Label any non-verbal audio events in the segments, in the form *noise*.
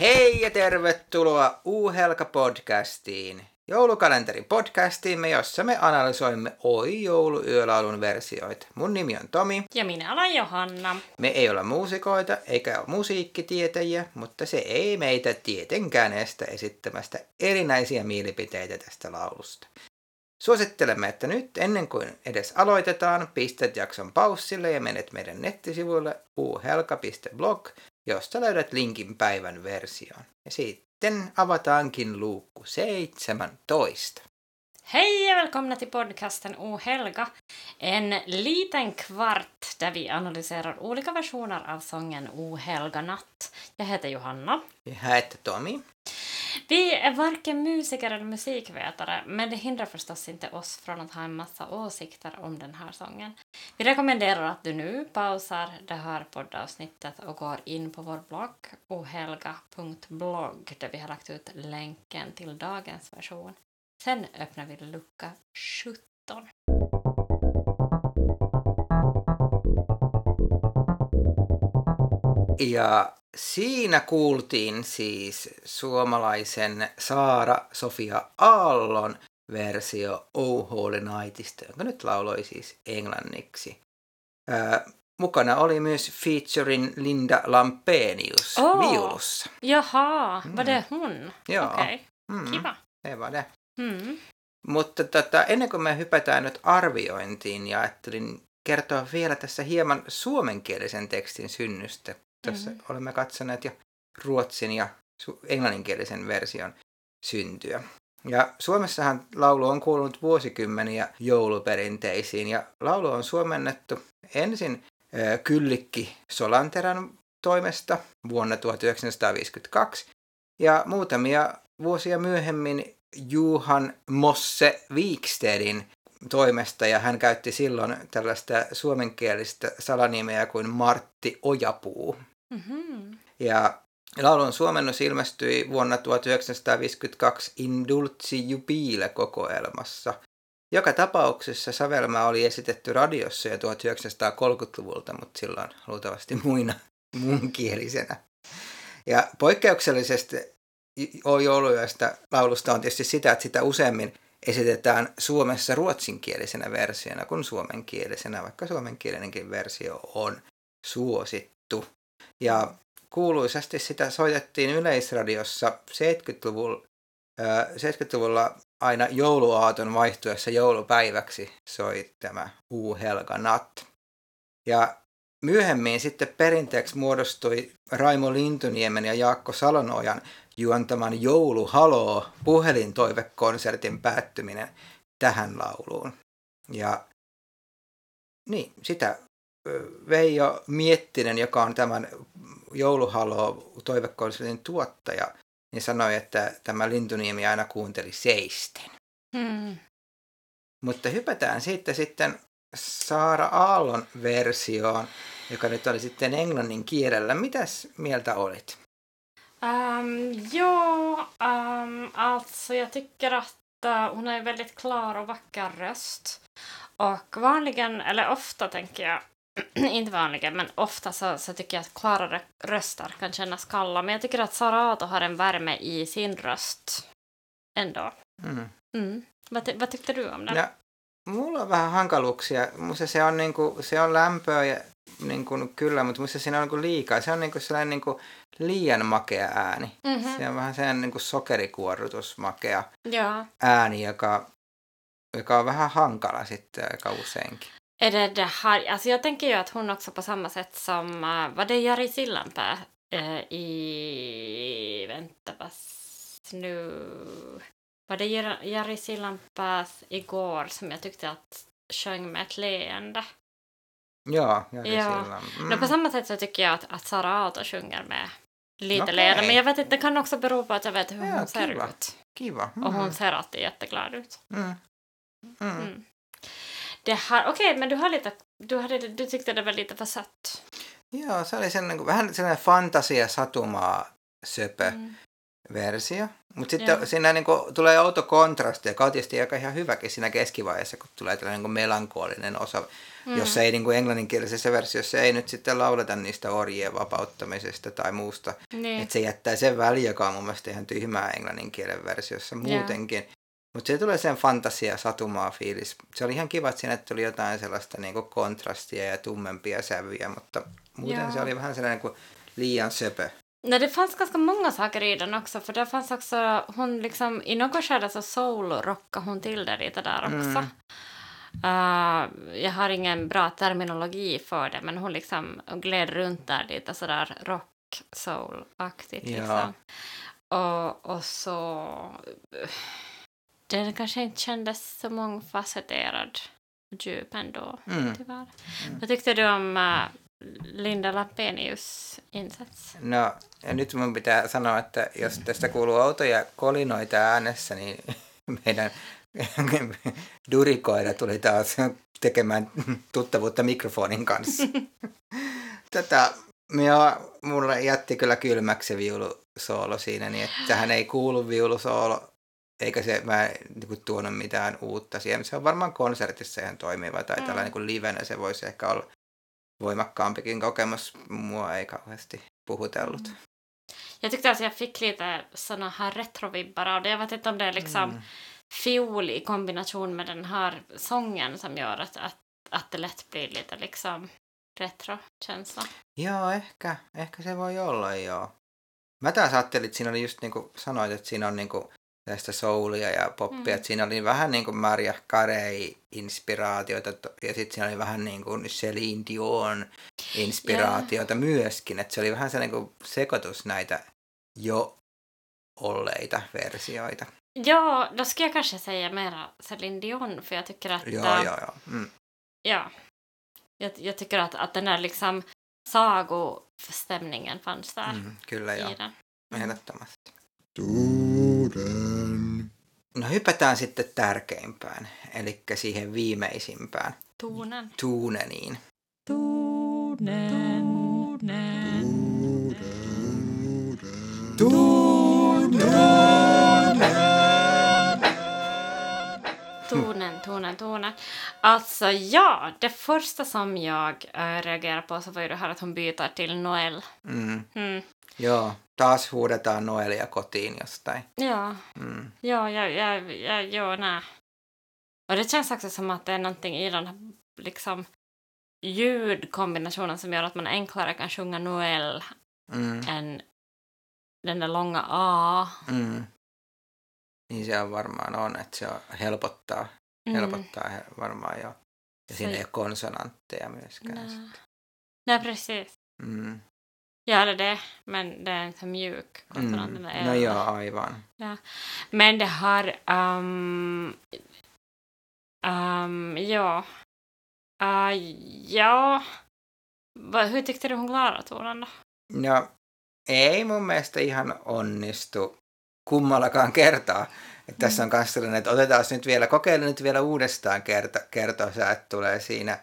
Hei ja tervetuloa Uuhelka-podcastiin, joulukalenterin podcastiimme, jossa me analysoimme Oi jouluyölaulun versioita. Mun nimi on Tomi. Ja minä olen Johanna. Me ei olla muusikoita eikä ole musiikkitietäjiä, mutta se ei meitä tietenkään estä esittämästä erinäisiä mielipiteitä tästä laulusta. Suosittelemme, että nyt ennen kuin edes aloitetaan, pistät jakson paussille ja menet meidän nettisivuille uhelka.blog, josta löydät linkin päivän versioon. Ja sitten avataankin luukku 17. Hej och välkomna till podcasten O Helga. En liten kvart där vi analyserar olika versioner av sången O Helga natt. Jag heter Johanna. Jag heter Tommy. Vi är varken musiker eller musikvetare, men det hindrar förstås inte oss från att ha en massa åsikter om den här sången. Vi rekommenderar att du nu pausar det här poddavsnittet och går in på vår blogg ohelga.blogg där vi har lagt ut länken till dagens version. Sen öppnar vi lucka 17. Ja siinä kuultiin siis suomalaisen Saara Sofia Aallon versio Oh Holy Nightista, jonka nyt lauloi siis englanniksi. Ää, mukana oli myös featuring Linda Lampenius Oh. viulussa. Jaha, Mm. var det hon? Joo. Okej, Mm, kiva. se var det. Mm. Mutta tota, ennen kuin me hypätään nyt arviointiin, ja ajattelin kertoa vielä tässä hieman suomenkielisen tekstin synnystä. Tässä Mhm. olemme katsoneet jo ruotsin ja su- englanninkielisen version syntyä. Ja Suomessahan laulu on kuulunut vuosikymmeniä jouluperinteisiin, ja laulu on suomennettu ensin ö, Kyllikki Solanterän toimesta vuonna 1952, ja muutamia vuosia myöhemmin Juhan Mosse Wikstedin toimesta ja hän käytti silloin tällaista suomenkielistä salanimeä kuin Martti Ojapuu. Mhm. Ja laulun suomennus ilmestyi vuonna 1952 Indulci Jubile kokoelmassa. Joka tapauksessa Savelma oli esitetty radiossa jo 1930-luvulta, mutta silloin luultavasti muina *laughs* muunkielisenä. Ja poikkeuksellisesti jouluyöstä laulusta on tietysti sitä, että sitä useammin esitetään Suomessa ruotsinkielisenä versiona kuin suomenkielisenä, vaikka suomenkielinenkin versio on suosittu. Ja kuuluisasti sitä soitettiin yleisradiossa 70-luvulla, 70-luvulla aina jouluaaton vaihtuessa joulupäiväksi soi tämä U Helga Natt. Ja myöhemmin sitten perinteeksi muodostui Raimo Lintuniemen ja Jaakko Salonojan juontaman Jouluhaloo puhelintoivekonsertin päättyminen tähän lauluun. Ja niin, sitä Veijo Miettinen, joka on tämän Jouluhaloo toivekonsertin tuottaja, niin sanoi, että tämä Lintuniemi aina kuunteli seisten. Mm. Mutta hypätään siitä sitten Saara Aallon versioon, joka nyt oli sitten englannin kielellä. Mitäs mieltä olit? Um, ja, um, alltså jag tycker att uh, hon har en väldigt klar och vacker röst. Och vanligen, eller ofta tänker jag, *clears throat* inte vanligen, men ofta så, så tycker jag att klarare röster kan kännas kalla. Men jag tycker att Sara Aato har en värme i sin röst ändå. Mm. Mm. Vad, vad tyckte du om den? Ja, mulla on vähän hankaluuksia. Musta se on, niinku, se on lämpöä ja niinku, kyllä, mutta musta siinä on niinku liikaa. Se on niinku sellainen niinku liian makea ääni. Mhm. Se on vähän sellainen niinku sokerikuorrutusmakea Ja. ääni, joka, joka on vähän hankala sitten aika useinkin. Är det det här, alltså jag tänker ju att hon också på samma sätt som, uh, var det Jari Sillanpää uh, i, vänta pass nu, var det Jar- Jari Sillanpääs igår som jag tyckte att sjöng med ett leende? Joo, Jari Joo. Sillan. No på samma sätt så tycker jag att, att Sara Aato sjunger med lite Okej. leende, men jag vet inte, det kan också bero på att jag vet hur Ja, hon ser kiva. ut. Kiva. Och hon ser alltid jätteglad ut. Mm. Mm. Mm. Det här, okej, men du har lite, du, hade, du tyckte det var lite för sött. Joo, se oli sen, niin kuin, vähän sellainen fantasia satumaa söpö. Mm. Versio. Mutta sitten Joo. siinä niinku tulee outo kontrasti, joka on tietysti aika ihan hyväkin siinä keskivaiheessa, kun tulee tällainen niinku melankolinen osa, mm. jossa ei niinku englanninkielisessä versiossa ei nyt sitten lauleta niistä orjien vapauttamisesta tai muusta. Niin. Että se jättää sen väliin, joka on mun mielestä ihan tyhmää englannin kielen versiossa muutenkin. Mutta se tulee sen fantasia satumaa fiilis. Se oli ihan kiva, että siinä tuli jotain sellaista niinku kontrastia ja tummempia sävyjä, mutta muuten Joo. se oli vähän sellainen kuin liian söpö. Nej, det fanns ganska många saker i den också, för där fanns också, hon liksom, i något skede så soul-rockade hon till det lite där också. Mm. Uh, jag har ingen bra terminologi för det, men hon liksom gled runt där lite sådär rock-soul-aktigt Ja. liksom. Och, och så... Den kanske inte kändes så mångfacetterad och djup ändå, Mm. tyvärr. Vad tyckte du om äh, Linda Lampenius insats? No, ja nyt mun pitää sanoa, että jos tästä kuuluu outoja kolinoita äänessä, niin *laughs* meidän *laughs* durikoida tuli taas tekemään tuttavuutta mikrofonin kanssa. *laughs* Tätä minua, mulle jätti kyllä kylmäksi se viulusoolo siinä, niin että tähän ei kuulu viulusoolo, eikä se mä en niin kuin, tuonut mitään uutta siihen. Se on varmaan konsertissa ihan toimiva tai Mm. tällainen niin livenä se voisi ehkä olla voimakkaampikin kokemus. Mua ei kauheasti puhutellut. Jag tyckte att jag fick lite såna här retrovibbar av det. Jag vet inte om det är liksom Mm. fiol i kombination med den här sången som gör att, att, att det lätt blir lite liksom retrokänsla. Joo, ehkä, ehkä se voi olla, joo. Mä taas ajattelin, että siinä oli just niin kuin sanoit, että siinä on niin kuin tästä soulia ja poppia, Mm. että siinä oli vähän niin kuin Maria Carey-inspiraatioita ja sitten siinä oli vähän niin kuin Celine Dion inspiraatioita myöskin, että se oli vähän se niin kuin sekoitus näitä jo olleita versioita. Ja, då ska jag kanske säga mera Celine Dion, för jag tycker att... Joo, äh, joo, joo. Mm. ja jag, jag tycker att, att den där liksom sagostämningen fanns där Mm, kyllä joo, i den. Tuuden. No hypätään sitten tärkeimpään, eli siihen viimeisimpään, Tonen. Tuuneniin. Tonen, tonen, tonen. Alltså ja, det första som jag äh, reagerade på så var ju det här att hon byter till Noel. Mm. Mm. Joo, taas huudetaan Noelia kotiin jostain. Ja, Mm. ja, ja, ja, ja, ja, nej. Och det känns också som att det är någonting i den här liksom ljudkombinationen som gör att man enklare kan sjunga Noel Mm. än den där långa A. Mm. Niin se on varmaan on, että se on, helpottaa, Mm. helpottaa he, varmaan jo. Ja siinä Se- ei ole konsonantteja myöskään. Nej. Nej, precis. Mm. Ja, det men det är inte mjuk. Mm. den där No joo, aivan. Men det har... Um, um, ja. Uh, ja. Va, hur tyckte du hon klarade tonen då? No ei mun mielestä ihan onnistu kummallakaan kertaa. Että tässä on myös sellainen, että otetaan nyt vielä, kokeile nyt vielä uudestaan kerta, kertosäät tulee siinä.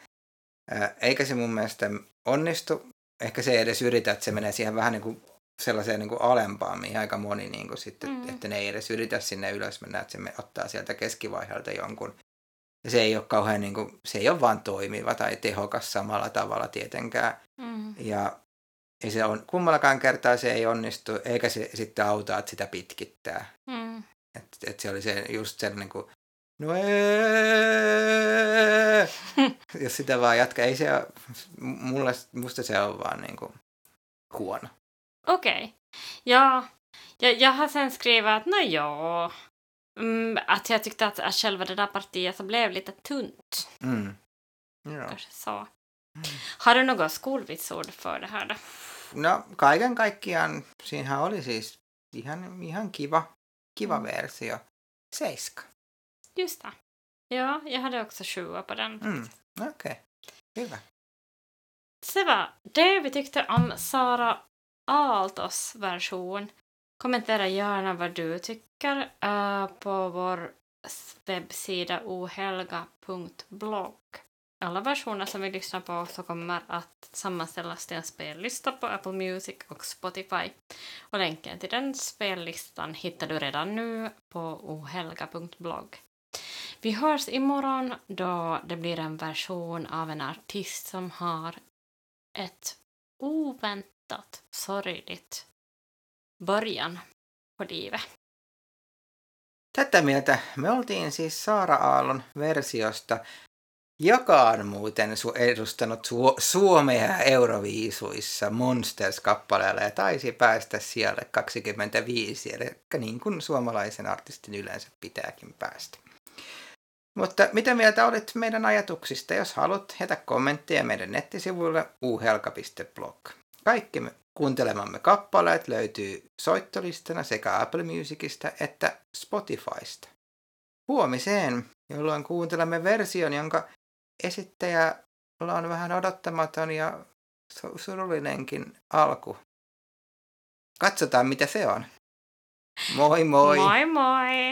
Eikä se mun mielestä onnistu. Ehkä se ei edes yritä, että se menee siihen vähän niin kuin sellaiseen niin kuin alempaan, mihin aika moni niin kuin sitten, Mm. että ne ei edes yritä sinne ylös mennä, että se me- ottaa sieltä keskivaiheelta jonkun. Ja se ei ole kauhean, niin kuin, se ei ole vaan toimiva tai tehokas samalla tavalla tietenkään. Mm. Ja ei se on, kummallakaan kertaa se ei onnistu, eikä se sitten auta, että sitä pitkittää. Mm. Että et se oli se, just sellainen kuin, no jos sitä vaan jatkaa, ei se ole, mulle, musta se on vaan niin kuin huono. Okej. Ja, jag, jag har sen skrivit att nå ja, mm, att jag tyckte att, att själva det där partiet så blev lite tunt. Mm. Joo. Kanske så. Har du något skolvitsord för det här då? No kaiken kaikkiaan siinähän oli siis ihan, ihan kiva, kiva Mm. versio. Seiska. Just det. Ja, jag hade också sjua på den. Mm. Okei, okay. Se var det vi tyckte om Sara Aaltos version. Kommentera gärna vad du tycker eh, på vår webbsida ohelga.blogg. alla versioner som vi lyssnar på så kommer att sammanställas till en spellista på Apple Music och Spotify. Och länken till den spellistan hittar du redan nu på ohelga.blogg. Vi hörs imorgon då det blir en version av en artist som har ett oväntat sorgligt början på livet. Tätä mieltä me oltiin siis Saara Aallon versiosta, joka on muuten edustanut su- Suomea Euroviisuissa Monsters-kappaleella ja taisi päästä siellä 25, eli niin kuin suomalaisen artistin yleensä pitääkin päästä. Mutta mitä mieltä olit meidän ajatuksista? Jos haluat, heitä kommentteja meidän nettisivuille uhelka.blog. Kaikki me kuuntelemamme kappaleet löytyy soittolistana sekä Apple Musicista että Spotifysta. Huomiseen, jolloin kuuntelemme version, jonka esittäjä on vähän odottamaton ja surullinenkin alku. Katsotaan, mitä se on. Moi moi! Moi moi!